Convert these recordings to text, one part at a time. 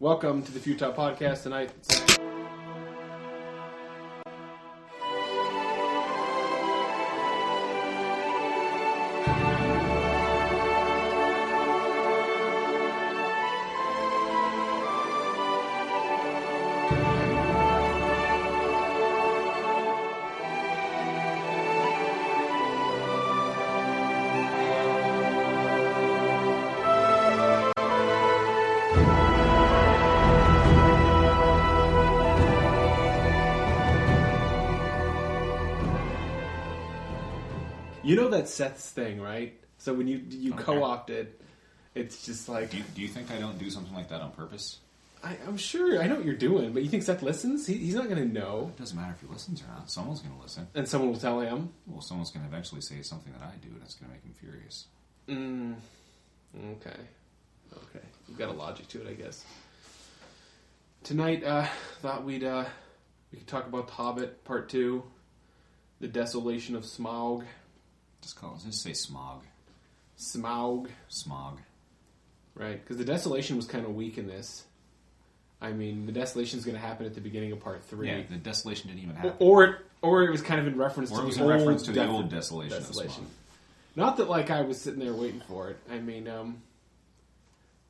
Welcome to the Futile Podcast tonight. You know that Seth's thing, right? So when you you Okay. co-opted, it's just like Do you, do you think I don't do something like that on purpose? I, I'm sure I know what you're doing, but you think Seth listens? He, he's not going to know, It doesn't matter if he listens or not. Someone's going to listen. and someone will tell him. Well, someone's going to eventually say something that I do, and it's going to make him furious. Mm, okay, okay, you've got a logic to it, I guess. Tonight, uh, thought we'd uh, we could talk about The Hobbit Part Two, the desolation of Smaug. Just call it. Just say smog. Smaug, Smog. right? Because the desolation was kind of weak in this. I mean, the desolation is going to happen at the beginning of Part Three. Yeah, the desolation didn't even happen. or it, or it was kind of in reference Or to it was the in reference to the old desolation, desolation. smog. Not that like I was sitting there waiting for it. I mean, um,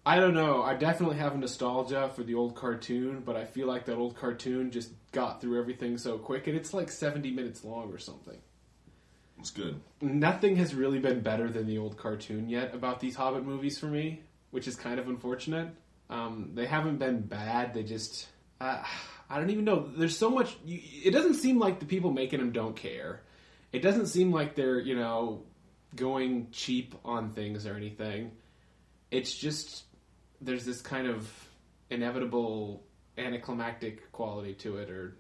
I don't know. I definitely have a nostalgia for the old cartoon, but I feel like that old cartoon just got through everything so quick, and it's like seventy minutes long or something. It's good. Nothing has really been better than the old cartoon yet about these Hobbit movies for me, which is kind of unfortunate. Um, they haven't been bad. They just, uh, I don't even know. There's so much. You, it doesn't seem like the people making them don't care. It doesn't seem like they're, you know, going cheap on things or anything. It's just there's this kind of inevitable anticlimactic quality to it, or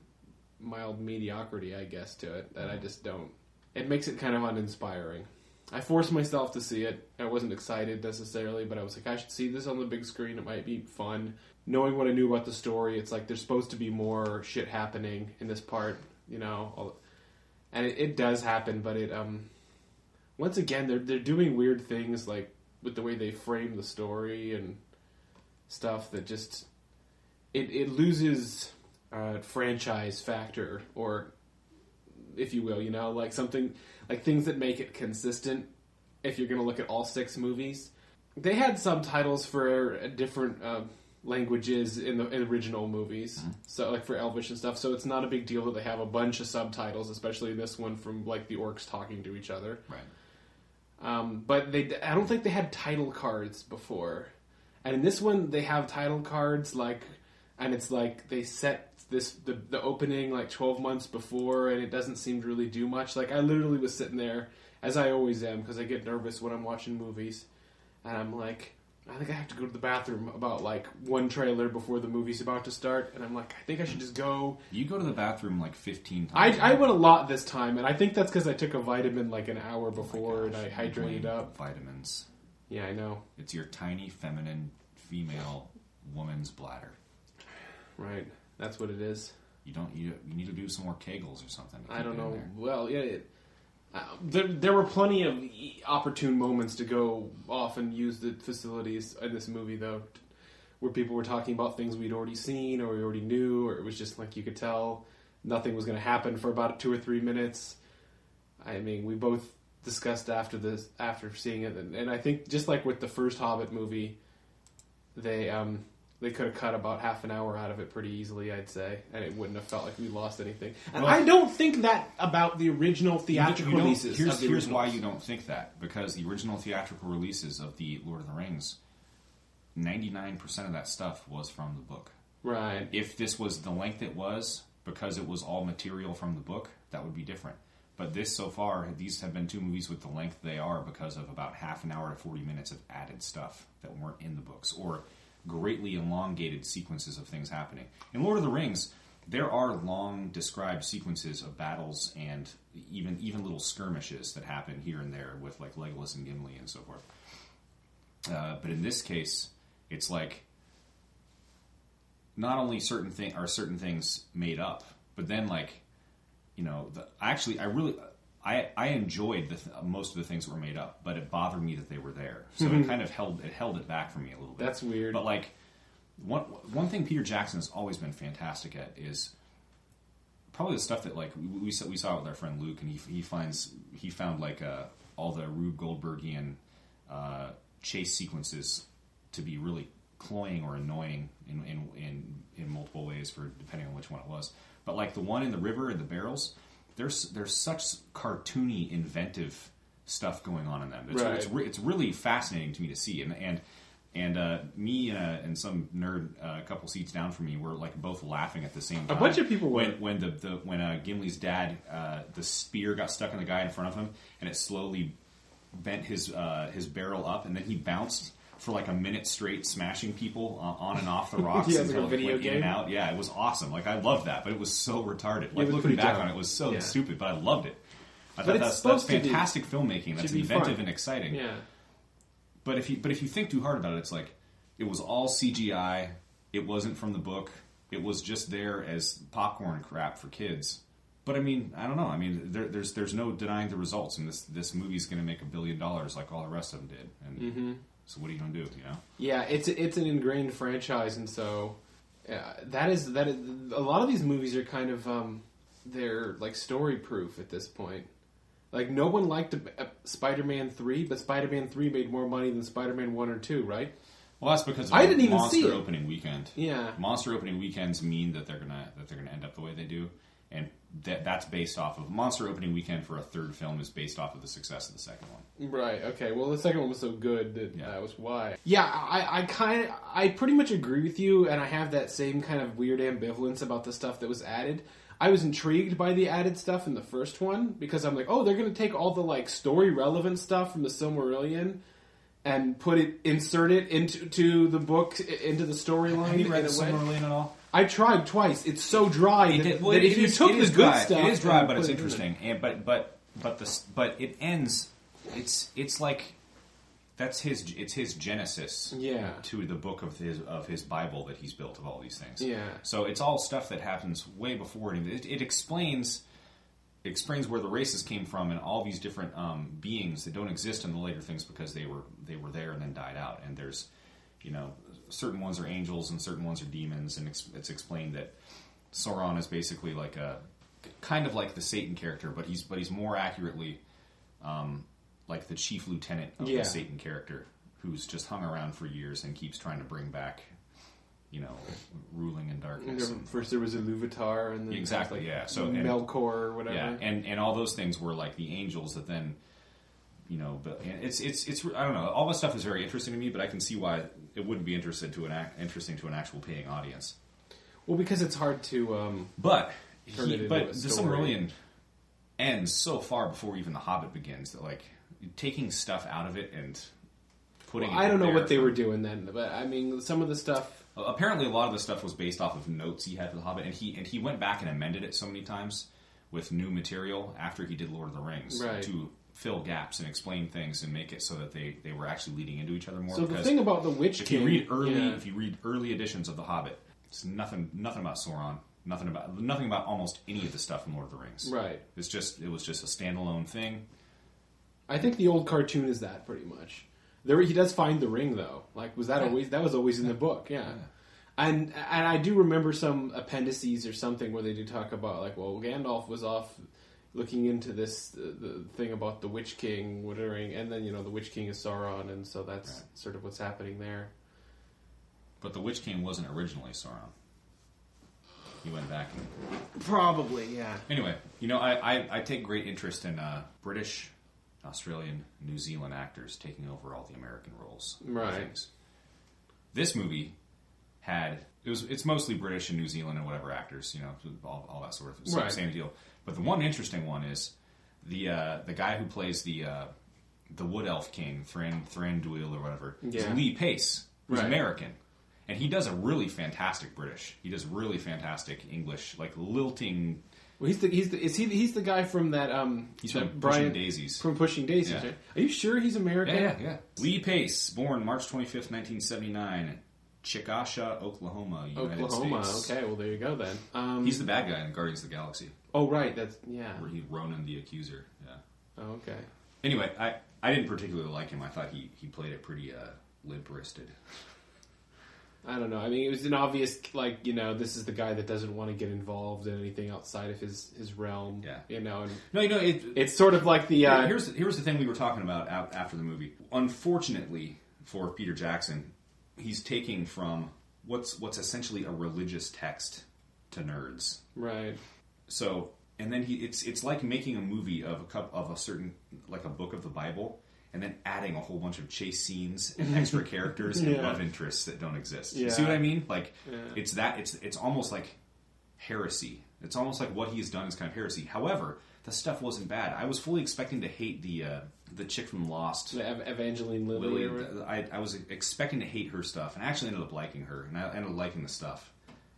mild mediocrity, I guess, to it that I just don't. It makes it kind of uninspiring. I forced myself to see it. I wasn't excited necessarily, but I was like, I should see this on the big screen. It might be fun. Knowing what I knew about the story, it's like there's supposed to be more shit happening in this part, you know. And it, it does happen, but it um, once again they're they're doing weird things like with the way they frame the story and stuff that just it it loses uh, franchise factor or if you will, you know, like something like things that make it consistent. If you're going to look at all six movies, they had subtitles for uh, different uh, languages in the in original movies, so like for Elvish and stuff. So it's not a big deal that they have a bunch of subtitles, especially this one from like the orcs talking to each other. Right. Um, but they, I don't think they had title cards before, and in this one they have title cards like, and it's like they set this the, the opening like twelve months before, and it doesn't seem to really do much. Like I literally was sitting there, as I always am, because I get nervous when I'm watching movies, and I'm like, I think I have to go to the bathroom about like one trailer before the movie's about to start, and I'm like, I think I should just go. You go to the bathroom like 15 I, times. I went a lot this time, and I think that's because I took a vitamin like an hour Oh before and I hydrated up. Vitamins. Yeah, I know. It's your tiny, feminine, female woman's bladder. Right. That's what it is. You don't. You, you need to do some more Kegels or something. I don't know. Well, yeah. It, uh, there, there were plenty of opportune moments to go off and use the facilities in this movie, though, where people were talking about things we'd already seen or we already knew, or it was just like you could tell nothing was going to happen for about two or three minutes. I mean, we both discussed after this, after seeing it, and, and I think just like with the first Hobbit movie, they um, they could have cut about half an hour out of it pretty easily, I'd say, and it wouldn't have felt like we lost anything. And Well- I don't think that about the original You don't- theatrical you don't- releases. Here's, the here's why you don't think that because the original theatrical releases of the Lord of the Rings, 99% of that stuff was from the book. right. If this was the length it was because it was all material from the book, that would be different. But this so far, these have been two movies with the length they are because of about half an hour to 40 minutes of added stuff that weren't in the books or greatly elongated sequences of things happening. In Lord of the Rings, there are long described sequences of battles and even even little skirmishes that happen here and there with like Legolas and Gimli and so forth. Uh, but in this case, it's like not only certain thing are certain things made up, but then like you know, the, actually, I really I I enjoyed the th- most of the things that were made up, but it bothered me that they were there. So it kind of held it held it back for me a little bit. That's weird. But like one one thing Peter Jackson has always been fantastic at is probably the stuff that like we, we saw we saw with our friend Luke, and he he finds he found like uh, all the Rube Goldbergian uh, chase sequences to be really cloying or annoying in, in in in multiple ways for depending on which one it was. But like the one in the river and the barrels, there's there's such cartoony, inventive stuff going on in them. It's, Right. it's, re- it's really fascinating to me to see, and and and uh, me and, uh, and some nerd uh, a couple seats down from me were like both laughing at the same time. A bunch of people were. when when the, the when uh, Gimli's dad uh, the spear got stuck in the guy in front of him, and it slowly bent his uh, his barrel up, and then he bounced for like a minute straight, smashing people uh, on and off the rocks Yeah, until like a video in and out. Yeah, it was awesome. Like I loved that, but it was so retarded. Like looking back dumb. on it, it was so Yeah. stupid, but I loved it. I But thought that's, that's to be- fantastic filmmaking. That's inventive fun. and exciting. Yeah. But if you but if you think too hard about it, it's like it was all CGI. It wasn't from the book. It was just there as popcorn crap for kids. But I mean, I don't know. I mean, there, there's there's no denying the results, and this this movie's going to make a billion dollars like all the rest of them did. And Mm-hmm. So, what are you going to do? You know? Yeah, it's it's an ingrained franchise, and so yeah, that is that is a lot of these movies are kind of um, they're like story proof at this point. Like no one liked uh, Spider-Man three, but Spider-Man three made more money than Spider-Man one or two, right? Well, that's because of I didn't even monster see it. opening weekend. Yeah. monster opening weekends mean that they're gonna that they're gonna end up the way they do, and that that's based off of monster opening weekend for a third film is based off of the success of the second one. Right. Okay. Well, the second one was so good that Yeah. that was why. Yeah, I, I kind of, I pretty much agree with you, and I have that same kind of weird ambivalence about the stuff that was added. I was intrigued by the added stuff in the first one because I'm like, oh, they're going to take all the like story relevant stuff from the Silmarillion and put it, insert it into to the book, into the storyline. Have you read in the. Silmarillion at all? I tried twice. It's so dry that, It- well, that it if you is- took the good dry. stuff, it is dry, but it's it in interesting. And but but but this but it ends. It's it's like that's his it's his genesis. Yeah. To the book of his of his Bible that he's built of all these things. Yeah. So it's all stuff that happens way before it. It, it explains explains where the races came from and all these different um, beings that don't exist in the later things because they were they were there and then died out. And there's you know certain ones are angels and certain ones are demons, and it's, it's explained that Sauron is basically like a kind of like the Satan character, but he's but he's more accurately um, like the chief lieutenant of Yeah. the Satan character, who's just hung around for years and keeps trying to bring back, you know, ruling in darkness. and- First, there was Iluvatar, and then Exactly, like yeah. So, and- Melkor or whatever. yeah, and and all those things were like the angels that then, you know, but it's it's it's I don't know. All this stuff is very interesting to me, but I can see why it wouldn't be interested to an ac- interesting to an actual paying audience. Well, because it's hard to. Um, But Turn he, it into but a the story. Silmarillion ends so far before even the Hobbit begins that like taking stuff out of it and putting. I it don't know there what they were doing then, but I mean, some of the stuff. Apparently, a lot of the stuff was based off of notes he had for the Hobbit, and he and he went back and amended it so many times with new material after he did Lord of the Rings Right. to fill gaps and explain things and make it so that they, they were actually leading into each other more. So the thing about the Witch if King, you read early, yeah. if you read early editions of the Hobbit, it's nothing nothing about Sauron, nothing about nothing about almost any of the stuff in Lord of the Rings. right? It's just it was just a standalone thing. I think the old cartoon is that pretty much. There, he does find the ring though. Like, was that Yeah. always? That was always in the book, yeah. And and I do remember some appendices or something where they do talk about like, well, Gandalf was off looking into this uh, the thing about the Witch King, whatever, and then you know the Witch King is Sauron, and so that's Right. sort of what's happening there. But the Witch King wasn't originally Sauron. He went back and Probably, yeah. Anyway, you know, I, I, I take great interest in uh, British, Australian, New Zealand actors taking over all the American roles. Right. This movie had it was it's mostly British and New Zealand and whatever actors, you know, all, all that sort of same, Right. same deal. But the one interesting one is the uh, the guy who plays the uh, the Wood Elf King, Thran Thranduil or whatever, is Lee Pace, who's Right. American. And he does a really fantastic British. He does really fantastic English, like lilting Well, he's the he's the is he he's the guy from that um He's that from Brian Pushing Daisies. from Pushing Daisies. Yeah. Right? Are you sure he's American? Yeah, yeah, yeah. Lee Pace, born March 25th, 1979, Chickasha, Oklahoma, United Oklahoma. States. Okay, well there you go then. Um, He's the bad guy in Guardians of the Galaxy, oh right, that's yeah. where he's Ronan the Accuser. Yeah. Oh, okay. Anyway, I, I didn't particularly like him. I thought he, he played it pretty uh, limp wristed. I don't know. I mean, it was an obvious like you know this is the guy that doesn't want to get involved in anything outside of his his realm. Yeah. you know, and No, you know, it, it's sort of like the uh, here's here's the thing we were talking about after the movie. Unfortunately for Peter Jackson, he's taking from what's what's essentially a religious text to nerds. right. So, and then he it's it's like making a movie of a cup of a certain like a book of the Bible. And then adding a whole bunch of chase scenes and extra characters and love interests that don't exist. You Yeah. see what I mean? Like Yeah. it's that it's it's almost like heresy. It's almost like what he's done is kind of heresy. However, the stuff wasn't bad. I was fully expecting to hate the uh, the chick from Lost, Ev- Evangeline Lilly. I, I was expecting to hate her stuff, and I actually ended up liking her, and I ended up liking the stuff.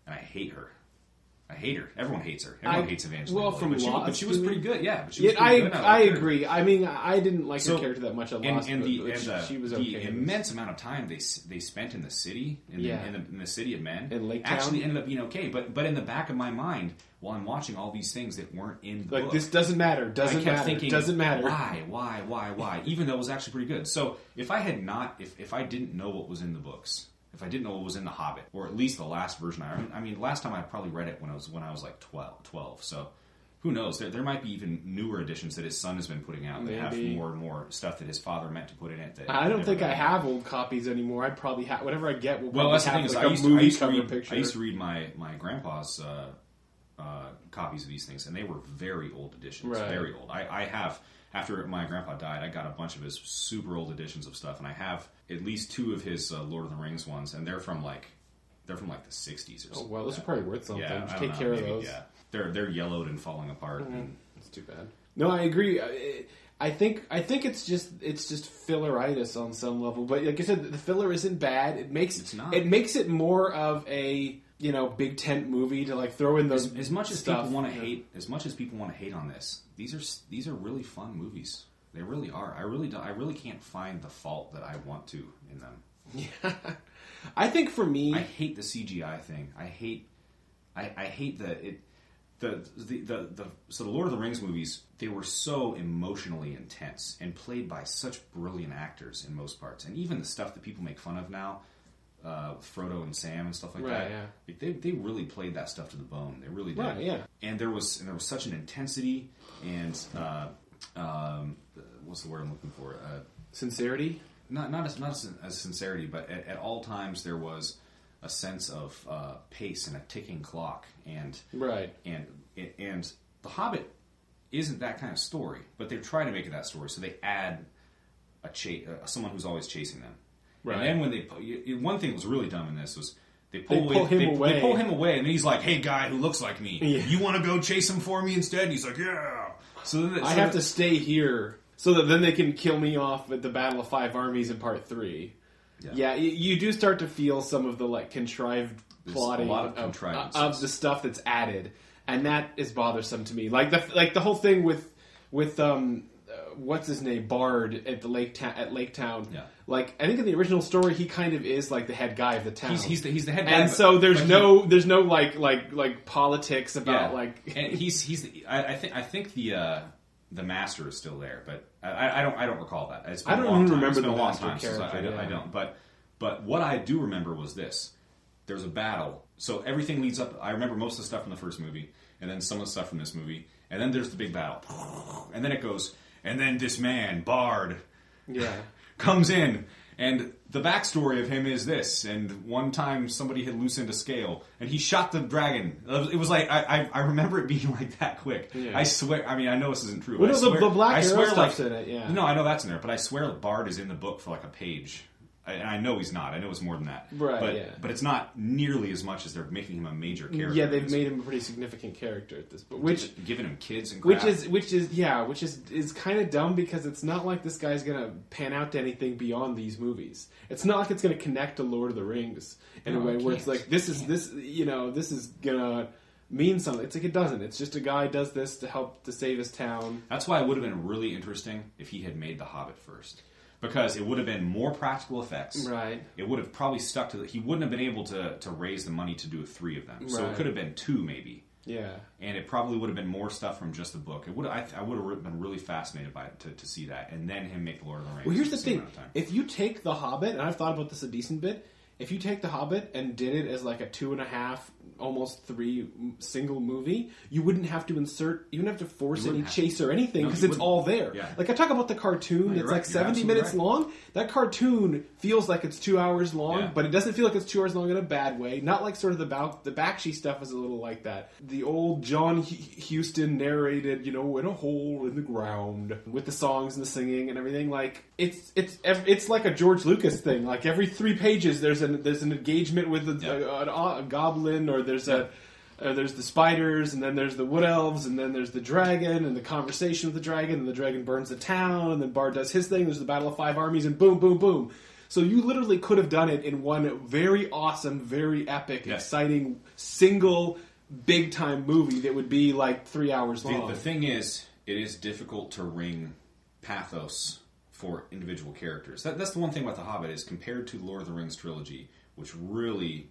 And I hate her. I hate her. Everyone hates her. Everyone I- hates Evangeline. well, Lilly, from but she, but she was pretty good. Yeah, but she was pretty I good. I her. agree. I mean, I didn't like So- her character that much. I and, lost, and but, the and she, the, she was the immense amount of time they they spent in the city in, Yeah. the, in, the, in the city of men In Lake actually ended up being okay. But but in the back of my mind, while I'm watching all these things that weren't in the like book, this doesn't matter. Doesn't I kept matter. thinking, doesn't matter. Why, why, why, why? Even though it was actually pretty good. So if I had not, if if I didn't know what was in the books, if I didn't know what was in the Hobbit, or at least the last version, I, I mean, last time I probably read it when I was when I was like 12, 12 So who knows? There, there might be even newer editions that his son has been putting out that have more and more stuff that his father meant to put in it. That I don't think I have old copies anymore. I'd probably have whatever I get. Will Well, probably that's the have thing is, like I a used, to, I, used to read, picture. I used to read my my grandpa's uh, uh, copies of these things, and they were very old editions, Right. very old. I, I have after my grandpa died, I got a bunch of his super old editions of stuff, and I have at least two of his uh, Lord of the Rings ones, and they're from like they're from like the '60s or oh something. well, those are probably worth something. yeah, Just I take don't care know, of maybe, those. Yeah, they're they're yellowed and falling apart. and- It's too bad. No, I agree. I- I think I think it's just it's just filleritis on some level. But like I said, the filler isn't bad. It makes It's not. it makes it more of a you know big tent movie to like throw in those as, as much as stuff. people want to hate, as much as people want to hate on this, these are these are really fun movies. They really are. I really don't, I really can't find the fault that I want to in them. Yeah, I think for me, I hate the CGI thing. I hate, I, I hate the it, the, the the the so the Lord of the Rings movies. They were so emotionally intense and played by such brilliant actors in most parts. And even the stuff that people make fun of now, uh, with Frodo and Sam and stuff like Right, that. yeah. like, they they really played that stuff to the bone. They really did. Right, yeah. And there was and there was such an intensity and uh, um, what's the word I'm looking for? Uh, sincerity. not not as not as, sincerity, but at, at all times there was a sense of uh, pace and a ticking clock, and Right. and and the Hobbit isn't that kind of story, but they're trying to make it that story, so they add a cha- uh, someone who's always chasing them. Right. And then when they pu- you- you- one thing that was really dumb in this was. They pull, They away, pull him they, away. They pull him away, and he's like, "Hey, guy who looks like me, Yeah. you want to go chase him for me instead?" And he's like, "Yeah." So then, I have to stay here so that then they can kill me off at the Battle of Five Armies in Part Three. Yeah. Yeah, you, you do start to feel some of the like contrived There's plotting lot of of, of the stuff that's added, and that is bothersome to me. Like the like the whole thing with with um uh, what's his name Bard at the Lake Ta- at Lake Town. Yeah. Like I think in the original story he kind of is like the head guy of the town. He's, he's the he's the head guy, and but- so there's but he- no there's no like like like politics about Yeah. like and he's he's the, I, I think I think the uh, the master is still there, but I, I don't I don't recall that. It's been I don't a long even time. remember It's been the a long master time since I, I, character, don't- I yeah. don't. But but what I do remember was this: there's a battle, so everything leads up. I remember most of the stuff from the first movie, and then some of the stuff from this movie, and then there's the big battle, and then it goes, and then this man Bard yeah. comes in and the backstory of him is this and one time somebody had loosened a scale and he shot the dragon it was like i, I, I remember it being like that quick Yeah. i swear i mean i know this isn't true Well, but no, I the- the Black I Arrow swear stuff's like, in it, yeah. no i know that's in there but i swear bard is in the book for like a page I- and I know he's not. I know it's more than that. Right, But, yeah. but it's not nearly as much as they're making him a major character. Yeah, they've made him a pretty significant character at this point. Which giving him kids and which is which is yeah, which is is kind of dumb because it's not like this guy's gonna pan out to anything beyond these movies. It's not like it's gonna connect to Lord of the Rings in No, a way it where it's like this is this you know this is gonna mean something. It's like it doesn't. It's just a guy does this to help to save his town. That's why it would have been really interesting if he had made The Hobbit first. Because it would have been more practical effects. Right. It would have probably stuck to the. He wouldn't have been able to, to raise the money to do three of them. So Right. it could have been two, maybe. Yeah. And it probably would have been more stuff from just the book. It would I, I would have been really fascinated by it to, to see that. And then him make The Lord of the Rings. Well, here's the same thing: if you take The Hobbit, and I've thought about this a decent bit, if you take The Hobbit and did it as like a two and a half, almost three single movie, you wouldn't have to insert, you wouldn't have to force any chase or anything because you it's wouldn't. all there. Yeah. Like I talk about the cartoon No, that's you're like. You're 70 minutes right. long. That cartoon feels like it's two hours long, Yeah. but it doesn't feel like it's two hours long in a bad way. Not like sort of the Bal- the Bakshi stuff is a little like that. The old John Hu- Huston narrated, you know, in a hole in the ground with the songs and the singing and everything. Like it's it's it's like a George Lucas thing. Like every three pages, there's an there's an engagement with a, Yeah. a, a- a goblin or there's a. Uh, there's the spiders, and then there's the wood elves, and then there's the dragon, and the conversation with the dragon, and the dragon burns the town, and then Bard does his thing. There's the battle of five armies, and boom, boom, boom. So you literally could have done it in one very awesome, very epic, Yeah. exciting, single, big time movie that would be like three hours The, long. the thing is, it is difficult to wring pathos for individual characters. That, that's the one thing about The Hobbit is compared to Lord of the Rings trilogy, which really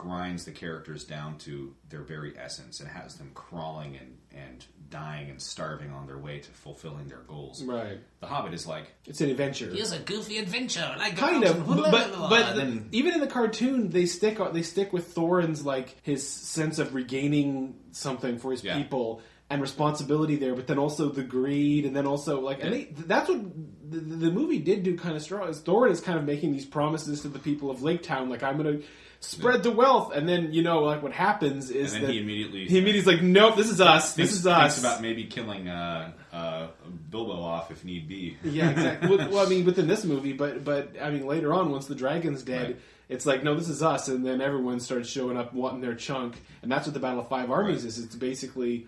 grinds the characters down to their very essence and has them crawling and, and dying and starving on their way to fulfilling their goals. right. The Hobbit is like, It's an adventure. Here's a goofy adventure. and I go kind of, but but, blah, blah, but and then- even in the cartoon, they stick they stick with Thorin's like his sense of regaining something for his Yeah. people and responsibility there, but then also the greed, and then also like and they, that's what the, the movie did do kind of strong. Is Thorin is kind of making these promises to the people of Lake Town, like I'm going spread the wealth, and then you know like what happens is and then that he immediately he immediately like nope, this is us, this is us. about maybe killing uh, uh, Bilbo off if need be. Yeah, exactly. well, I mean, within this movie, but but I mean, later on, once the dragon's dead, Right. it's like, no, this is us, and then everyone starts showing up wanting their chunk, and that's what the Battle of Five Armies Right. is. It's basically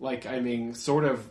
like, I mean, sort of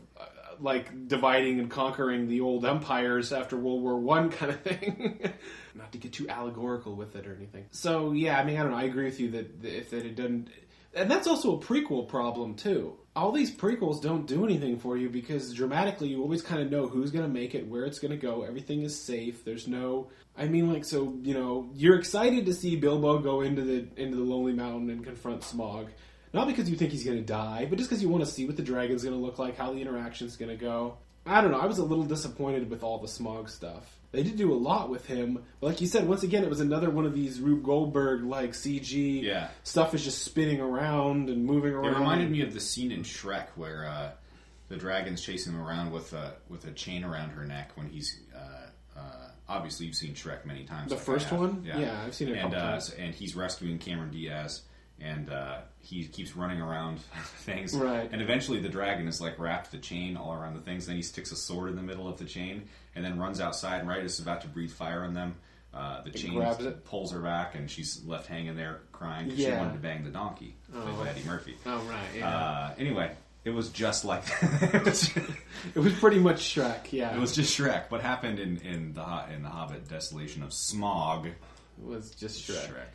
like dividing and conquering the old empires after World War One kind of thing. Not to get too allegorical with it or anything. So yeah, I mean, I don't know. I agree with you that if that it doesn't, and that's also a prequel problem too. All these prequels don't do anything for you because dramatically you always kind of know who's going to make it, where it's going to go. Everything is safe. There's no. I mean, like, so you know, you're excited to see Bilbo go into the into the Lonely Mountain and confront Smog, not because you think he's going to die, but just because you want to see what the dragon's going to look like, how the interaction's going to go. I don't know. I was a little disappointed with all the Smog stuff. They did do a lot with him, but like you said, once again, it was another one of these Rube Goldberg like CG Yeah. stuff is just spinning around and moving around. It reminded me of the scene in Shrek where uh, the dragon's chasing him around with a with a chain around her neck when he's. Uh, uh, obviously, you've seen Shrek many times. The like first one? Yeah, I've seen it a and, couple uh, times. And he's rescuing Cameron Diaz, and uh, he keeps running around things. Right. And eventually, the dragon is like wrapped the chain all around the things. Then he sticks a sword in the middle of the chain, and then runs outside. And right as about to breathe fire on them. Uh, the chain pulls her back, and she's left hanging there crying because she wanted to bang the donkey, played by Eddie Murphy. Oh right, yeah. Uh, anyway, it was just like it, was, it was pretty much Shrek. Yeah, it was just Shrek. What happened in in the in the Hobbit Desolation of Smog? It was just Shrek. Shrek.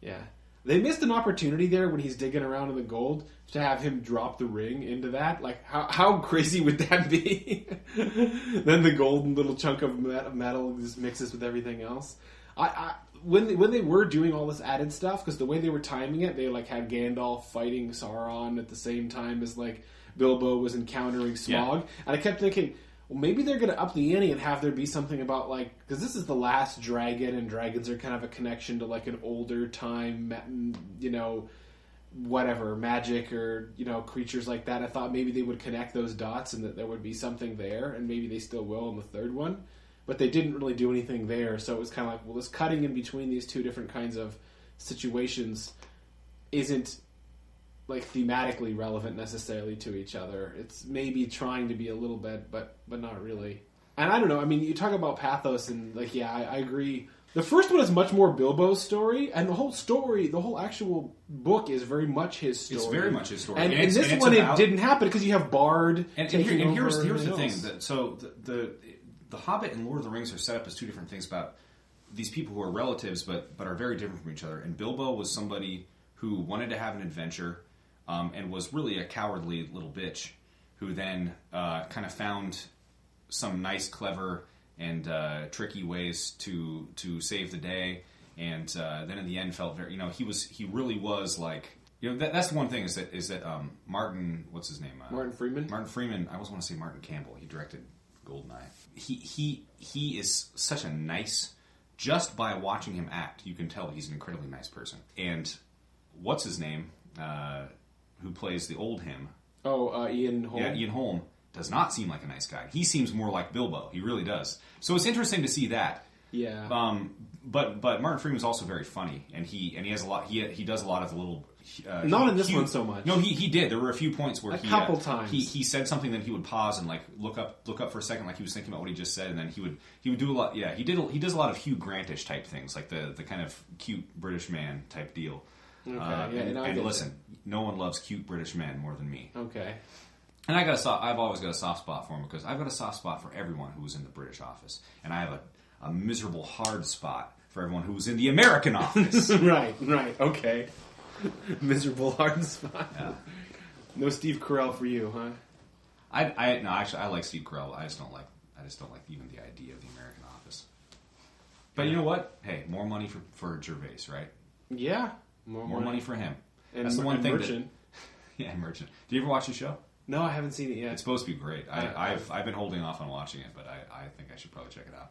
Yeah. They missed an opportunity there when he's digging around in the gold to have him drop the ring into that. Like, how, how crazy would that be? then the golden little chunk of metal just mixes with everything else. I, I when they, when they were doing all this added stuff, because the way they were timing it, they like had Gandalf fighting Sauron at the same time as like Bilbo was encountering Smog, and I kept thinking, well, maybe they're going to up the ante and have there be something about like because this is the last dragon, and dragons are kind of a connection to like an older time, you know, whatever magic or you know creatures like that. I thought maybe they would connect those dots and that there would be something there, and maybe they still will in the third one. But they didn't really do anything there, so it was kind of like, well, this cutting in between these two different kinds of situations isn't like thematically relevant necessarily to each other. It's maybe trying to be a little bit, but but not really. And I don't know. I mean, you talk about pathos, and like, yeah, I, I agree. The first one is much more Bilbo's story, and the whole story, the whole actual book is very much his story. It's very much his story. And, And it's- this and one, about- it didn't happen because you have Bard And, and, here- and here's here's the thing. That, so the, the the Hobbit and Lord of the Rings are set up as two different things about these people who are relatives, but but are very different from each other. And Bilbo was somebody who wanted to have an adventure um, and was really a cowardly little bitch who then uh, kind of found some nice, clever, and uh, tricky ways to to save the day. And uh, then in the end, felt very you know he was he really was like you know that, that's the one thing is that is that um, Martin what's his name uh, Martin Freeman. Martin Freeman. I always want to say Martin Campbell. He directed Goldeneye. He he he is such a nice just by watching him act, you can tell he's an incredibly nice person. And what's his name? Who plays the old him? Oh, uh, Ian Holm. Yeah, Ian Holm does not seem like a nice guy. He seems more like Bilbo. He really does. So it's interesting to see that. Yeah. Um, but but Martin Freeman's also very funny, and he and he has a lot. He he does a lot of the little. Uh, Not in this cute- one so much. No, he, he did. There were a few points where A he couple uh, times. he he said something that he would pause and like look up look up for a second, like he was thinking about what he just said, and then he would he would do a lot. Yeah, he did. He does a lot of Hugh Grantish type things, like the the kind of cute British man type deal. Okay, Uh, yeah, and no, and listen, no one loves cute British men more than me. okay. And I got a soft, I've always got a soft spot for him because I've got a soft spot for everyone who was in the British office, and I have a, a miserable hard spot for everyone who was in the American office. right, right, okay. Miserable hard spot. Yeah. No Steve Carell for you, huh? I, I no, actually, I like Steve Carell. I just don't like, I just don't like even the idea of the American office. But you know what? Hey, more money for for Gervais, right? Yeah. More money for him. and, That's the one thing that- Yeah, Merchant. Did you ever watch the show? No, I haven't seen it yet. It's supposed to be great. I, I- I've I've been holding off on watching it, but I, I think I should probably check it out.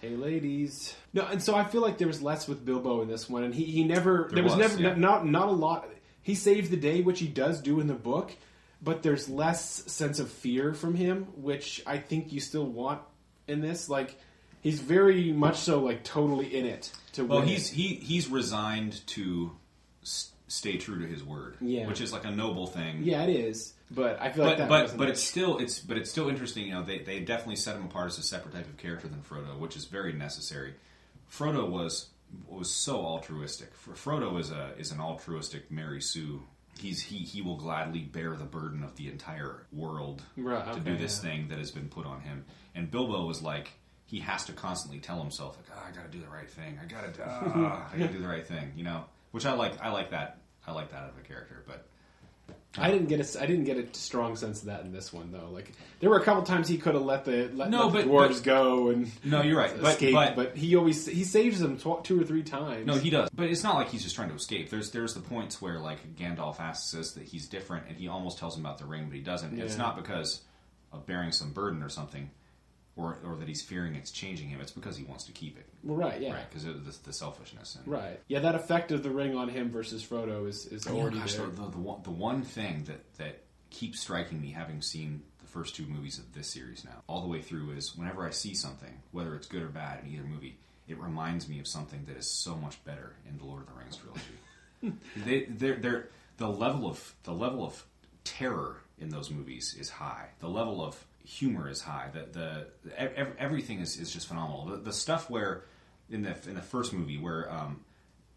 Hey, ladies. No, and so I feel like there was less with Bilbo in this one, and he, he never there, was, was, never yeah. not not a lot. He saves the day, which he does do in the book, but there's less sense of fear from him, which I think you still want in this. Like he's very much so like totally in it to Well, win. he's he he's resigned to s- stay true to his word, Yeah. which is like a noble thing. yeah, it is. But I feel like but that but wasn't- but it's still it's but it's still interesting. You know, they they definitely set him apart as a separate type of character than Frodo, which is very necessary. Frodo was was so altruistic. Fr- Frodo is a is an altruistic Mary Sue. He's he he will gladly bear the burden of the entire world Right, to okay, do this yeah. thing that has been put on him. And Bilbo was like he has to constantly tell himself like, oh, I got to do the right thing. I got to uh, I got to do the right thing. You know, which I like. I like that. I like that out of a character, but. I didn't get a I didn't get a strong sense of that in this one though. Like there were a couple times he could have let the let, No, let the dwarves but- go and No, you're right. But, escape, but, but, he always he saves them tw- two or three times. No, he does, but it's not like he's just trying to escape. There's there's the points where like Gandalf asks us that he's different, and he almost tells him about the ring, but he doesn't. It's not because of bearing some burden or something, or or that he's fearing it's changing him. It's because he wants to keep it, Well, right, yeah, right? Because of the, the selfishness. And, right, yeah. That effect of the ring on him versus Frodo is is Oh already gosh, the, there. the, the, one, the one thing that, that keeps striking me, having seen the first two movies of this series now, all the way through, is whenever I see something, whether it's good or bad in either movie, it reminds me of something that is so much better in the Lord of the Rings trilogy. they, they're, they're, the level of the level of terror in those movies is high. The level of humor is high. The the ev- everything is, is just phenomenal. The, the stuff where in the in the first movie where um,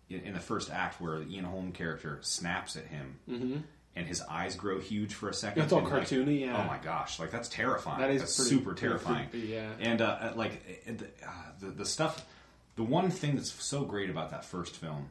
in, in the first act where the Ian Holm character snaps at him and his eyes grow huge for a second. It's all and, like, cartoony, yeah. Oh my gosh, like that's terrifying. That is that's pretty- super terrifying. creepy, yeah. And uh, like uh, the, uh, the the stuff, the one thing that's so great about that first film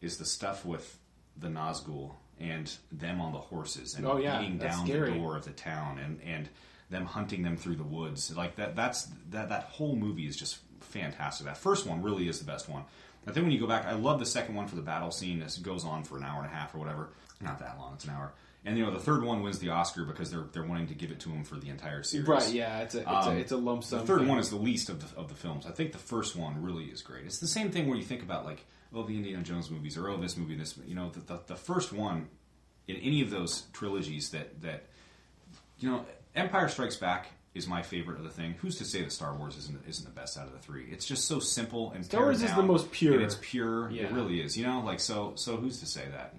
is the stuff with the Nazgul and them on the horses and Oh, yeah, beating down scary. the door of the town and and them hunting them through the woods. Like that. That's that. That whole movie is just fantastic. That first one really is the best one. I think when you go back, I love the second one for the battle scene. This goes on for an hour and a half or whatever. Not that long. It's an hour. And you know the third one wins the Oscar because they're they're wanting to give it to him for the entire series. Right, yeah, it's a it's, Um, a it's a lump sum. The third thing. one is the least of the, of the films. I think the first one really is great. It's the same thing where you think about like oh the Indiana Jones movies or oh this movie this you know the, the, the first one in any of those trilogies that that you know Empire Strikes Back is my favorite of the thing. Who's to say that Star Wars isn't isn't the best out of the three? It's just so simple and Star Wars pared is the most pure. and it's pure. Yeah. It really is. You know, like so so who's to say that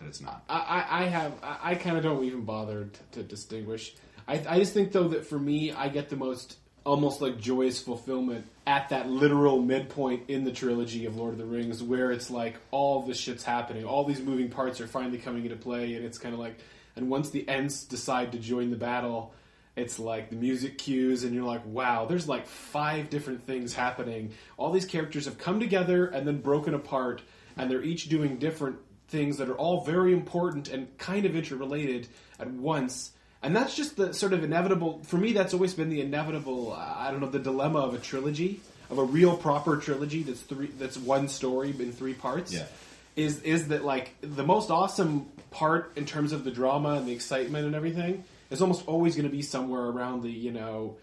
that it's not? I, I I have I, I kind of don't even bother to, to distinguish. I, I just think though that for me, I get the most almost like joyous fulfillment at that literal midpoint in the trilogy of Lord of the Rings, where it's like all this shit's happening, all these moving parts are finally coming into play, and it's kind of like, and once the Ents decide to join the battle. It's like the music cues, and you're like, wow, there's like five different things happening. All these characters have come together and then broken apart, and they're each doing different things that are all very important and kind of interrelated at once. And that's just the sort of inevitable. For me, that's always been the inevitable. Uh, I don't know the dilemma of a trilogy, of a real proper trilogy that's three. That's one story in three parts. Yeah. Is is that like the most awesome part in terms of the drama and the excitement and everything is almost always going to be somewhere around the you know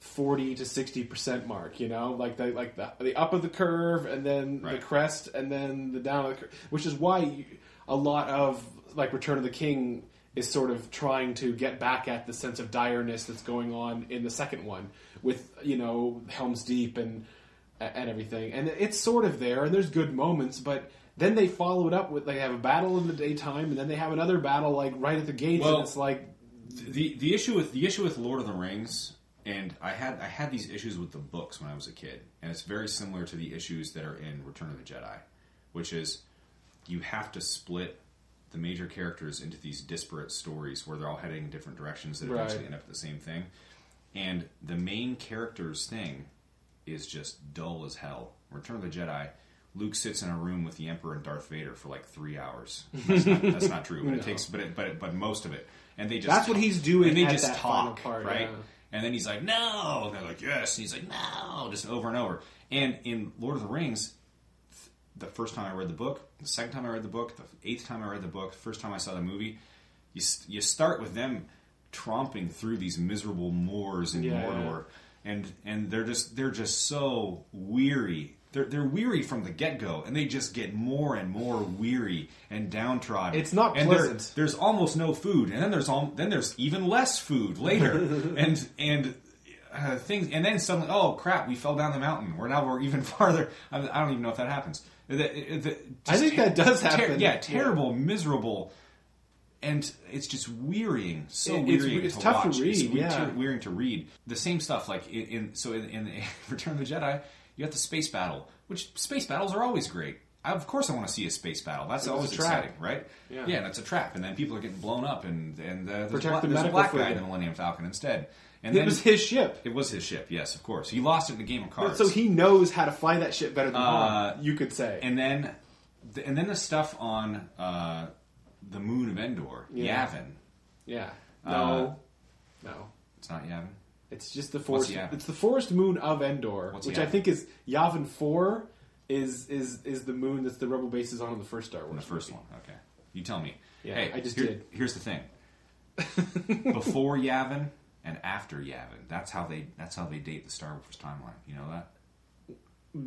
forty to sixty percent mark. You know, like the like the the up of the curve and then the crest and then the down of the curve, which is why you, a lot of like Return of the King is sort of trying to get back at the sense of direness that's going on in the second one with you know Helm's Deep and and everything, and it's sort of there, and there's good moments, but. Then they follow it up with they have a battle in the daytime, and then they have another battle like right at the gates, Well- and it's like the the issue with the issue with Lord of the Rings, and I had I had these issues with the books when I was a kid, and it's very similar to the issues that are in Return of the Jedi, which is you have to split the major characters into these disparate stories where they're all heading in different directions that Right. eventually end up at the same thing, and the main character's thing is just dull as hell. Return of the Jedi. Luke sits in a room with the Emperor and Darth Vader for like three hours. That's not, that's not true, but it takes, but it, but it, but most of it, and they just That's what he's doing And they just talk, part, right? yeah. And then he's like, "No," and they're like, "Yes," and he's like, "No," just over and over. And in Lord of the Rings, th- the first time I read the book, the second time I read the book, the eighth time I read the book, the first time I saw the movie, you you start with them tromping through these miserable moors in Yeah, Mordor, and and they're just they're just so weary. They're, they're weary from the get go, and they just get more and more weary and downtrodden. It's not And there- pleasant. there's almost no food, and then there's all, then there's even less food later, and and uh, things, and then suddenly, oh crap, we fell down the mountain. We're now we're even farther. I, I don't even know if that happens. The- the- I think that does ter- happen. yeah, Yeah. terrible, miserable, and it's just wearying. So It- it's- wearying it's to tough to watch. It's read, we- yeah. wearying to read. The same stuff, like in, in so in, in Return of the Jedi, you got the space battle, which space battles are always great. I, of course, I want to see a space battle. That's always a trap. exciting, right? Yeah. and it's a trap, and then people are getting blown up, and and uh, there's, Protect a, the there's a black guy in the Millennium Falcon instead. And it then was his ship. it was his ship, yes, of course. He lost it in the game of cards. So he knows how to fly that ship better than Uh, Han, you could say. and then the, and then the stuff on uh, the moon of Endor, Yeah. Yavin. yeah. uh, No. no. It's not Yavin. It's just the forest. Yavin? It's the forest moon of Endor, What's which I think is Yavin Four. Is is is the moon that's the rebel base is on in the first Star Wars? In the first movie. one, okay. You tell me. Yeah, hey, I just here- did. Here's the thing. Before Yavin and after Yavin, that's how they that's how they date the Star Wars timeline. You know that?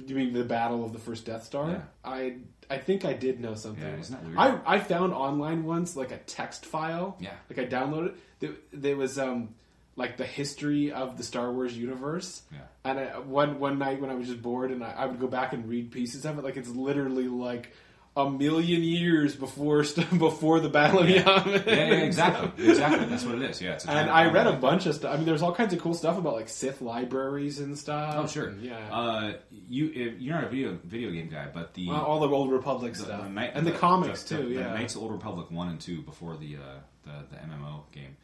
You mean the battle of the first Death Star? Yeah. I I think I did know something. Yeah, isn't that weird? I I found online once like a text file. Yeah. Like I downloaded. There, there was um like the history of the Star Wars universe. Yeah. And I, one one night when I was just bored and I, I would go back and read pieces of it, like it's literally like a million years before before the Battle of Yavin. Yeah, yeah, exactly, exactly. That's what it is. Yeah, it's And I read a bunch of stuff. I mean, there's all kinds of cool stuff about like Sith libraries and stuff. Oh, sure. And, yeah. Uh, you if, you're not a video video game guy, but the Well, all the old Republic the- stuff the Knight- and the, comics the- too. the yeah, Knights of the Old Republic one and two before the uh, the, the MMO game.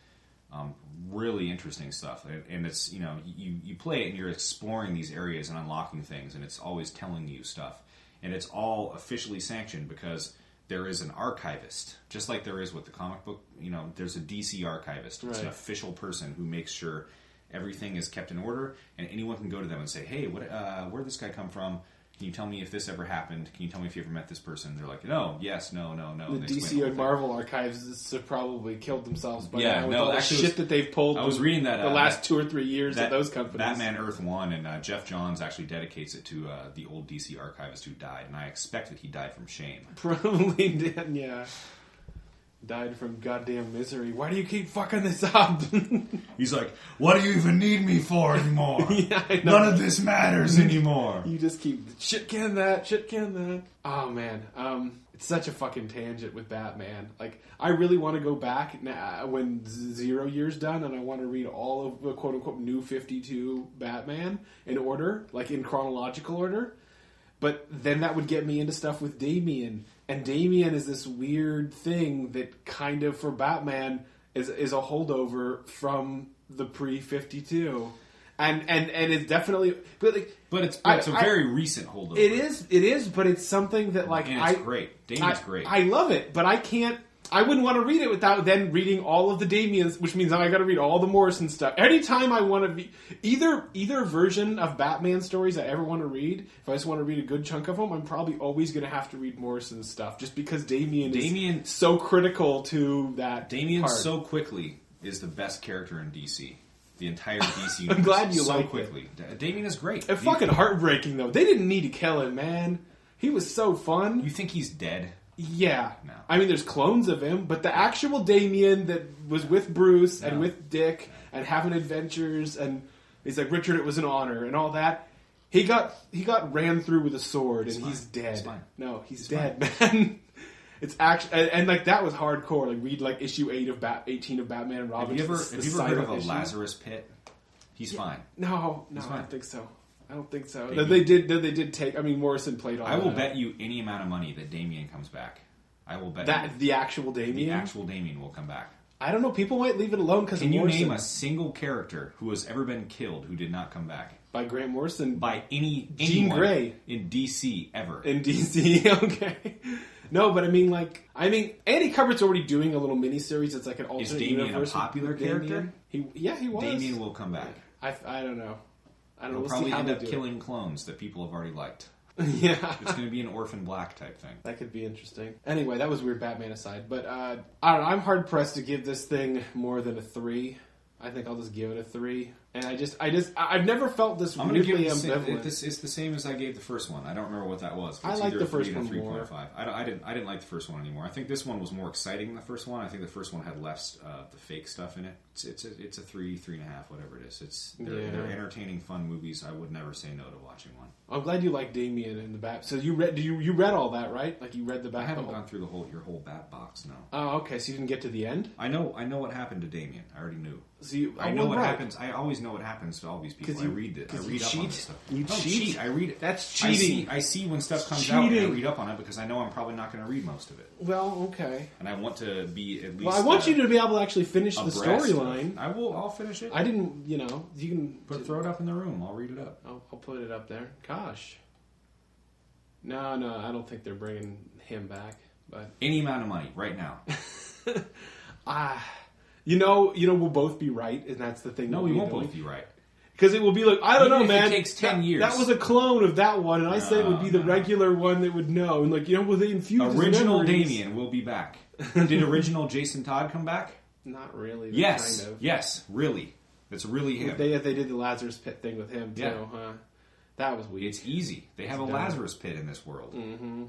Um, really interesting stuff, and, it's you know you you play it and you're exploring these areas and unlocking things, and it's always telling you stuff, and it's all officially sanctioned because there is an archivist, just like there is with the comic book. You know, there's a DC archivist. It's an official person who makes sure everything is kept in order, and anyone can go to them and say, "Hey, what? Uh, where did this guy come from? Can you tell me if this ever happened? Can you tell me if you ever met this person?" They're like, "No, yes, no, no, no." the and they explain DC and. Marvel archives have probably killed themselves by Yeah, now with no, all the shit was- that they've pulled. I was reading that, the uh, last that- two or three years of those companies. Batman Earth One, and uh, Geoff Johns actually dedicates it to uh, the old DC archivist who died, and I expect that he died from shame. probably did. Yeah, died from goddamn misery. Why do you keep fucking this up? He's like, "What do you even need me for anymore? Yeah. None of this matters anymore." You just keep shit can that, shit can that. Oh man, um, it's such a fucking tangent with Batman. Like, I really want to go back now when Zero Year's done, and I want to read all of the quote unquote new Fifty Two Batman in order, like in chronological order. But then that would get me into stuff with Damian, and Damian is this weird thing that kind of for Batman is is a holdover from the pre Fifty Two. And, and and it's definitely but like But it's, I- it's a I- very recent holdover. it is it is but it's something that like and I it's great. Damian's I, great. I love it but I can't I wouldn't want to read it without then reading all of the Damian's which means I got to read all the Morrison stuff anytime I want to be either either version of Batman stories I ever want to read if I just want to read a good chunk of them I'm probably always going to have to read Morrison's stuff just because Damian Damian- is so critical to that Damian part. so quickly is the best character in DC. the entire DC universe I'm glad you so liked it. quickly. Da- Damian is great. It's fucking heartbreaking though. They didn't need to kill him, man. He was so fun. You think he's dead? Yeah. No. I mean, there's clones of him, but the actual Damian that was with Bruce and No. with Dick and having adventures and he's like Richard, it was an honor and all that. He got he got ran through with a sword and fine. he's dead. Fine. No, he's It's dead, man. It's actually and, and, like that was hardcore. Like read like issue eight of Bat, eighteen of Batman and Robin. Have you ever have you ever heard of a issue. Lazarus pit? He's fine. No, no, I fine. don't think so. I don't think so. Maybe. They did. They did take. I mean, Morrison played all. I will that. bet you any amount of money that Damian comes back. I will bet that you the actual Damian. the actual Damian will come back. I don't know. People might leave it alone because Can you Morrison. name a single character who has ever been killed who did not come back by Grant Morrison by any Jean Grey. in DC ever? in DC. okay. No, but I mean, like, I mean, Andy Kubert's already doing a little mini series. It's like an alternate Is Damian a universe. with popular character? He, yeah, he was. Damian will come back. I, I don't know. I don't know. We'll probably end up do it. killing clones that people have already liked. yeah. It's going to be an Orphan Black type thing. That could be interesting. Anyway, that was weird Batman aside. But uh, I don't know, I'm hard pressed to give this thing more than a three. I think I'll just give it a three. And I just, I just, I've never felt this I'm going to give weirdly it the same, ambivalent. it, this, it's the same as I gave the first one. I don't remember what that was. I It's like either the a three first and a one more. 3.5. I, don't- I didn't. I didn't like the first one anymore. I think this one was more exciting than the first one. I think the first one had less uh, the fake stuff in it. It's it's a, it's a three, three and a half, whatever it is. It's they're, Yeah. they're entertaining, fun movies. I would never say no to watching one. I'm glad you like Damian and the Bat. So you read, do you you read all that, right? Like you read the Bat. I haven't the whole- gone through the whole your whole bat box. No, Oh, okay. So you didn't get to the end. I know I know what happened to Damian. I already knew. So you, I oh, know what happens. I always know what happens to all these people. 'Cause I you- read it. I you read up on this stuff. You I cheat? cheat. I read it. That's I cheating. see, I see when stuff comes out and I read up on it because I know I'm probably not going to read most of it, Well, okay. and I want to be at least. Well, I want you to be able to actually finish the storyline. I will. I'll finish it. I didn't, you know, you can Put, throw it up in the room. I'll read it up. I'll, I'll put it up there. Gosh. No, no, I don't think they're bringing him back. But Any amount of money right now. ah, you know, you know, we'll both be right, and that's the thing. No, that we won't both be right. Because it will be like I don't Even know, if it man. takes 10 that, years. That was a clone of that one, and I said it would be the No, regular one that would know. And like, you know, will they infuse his Original? Damian will be back. Did original Jason Todd come back? Not really. Yes. Kind of. Yes. Really. It's really him. They they did the Lazarus Pit thing with him too, Yeah. huh? That was weird. It's easy. They have a dumb. Lazarus pit in this world. Mm-hmm.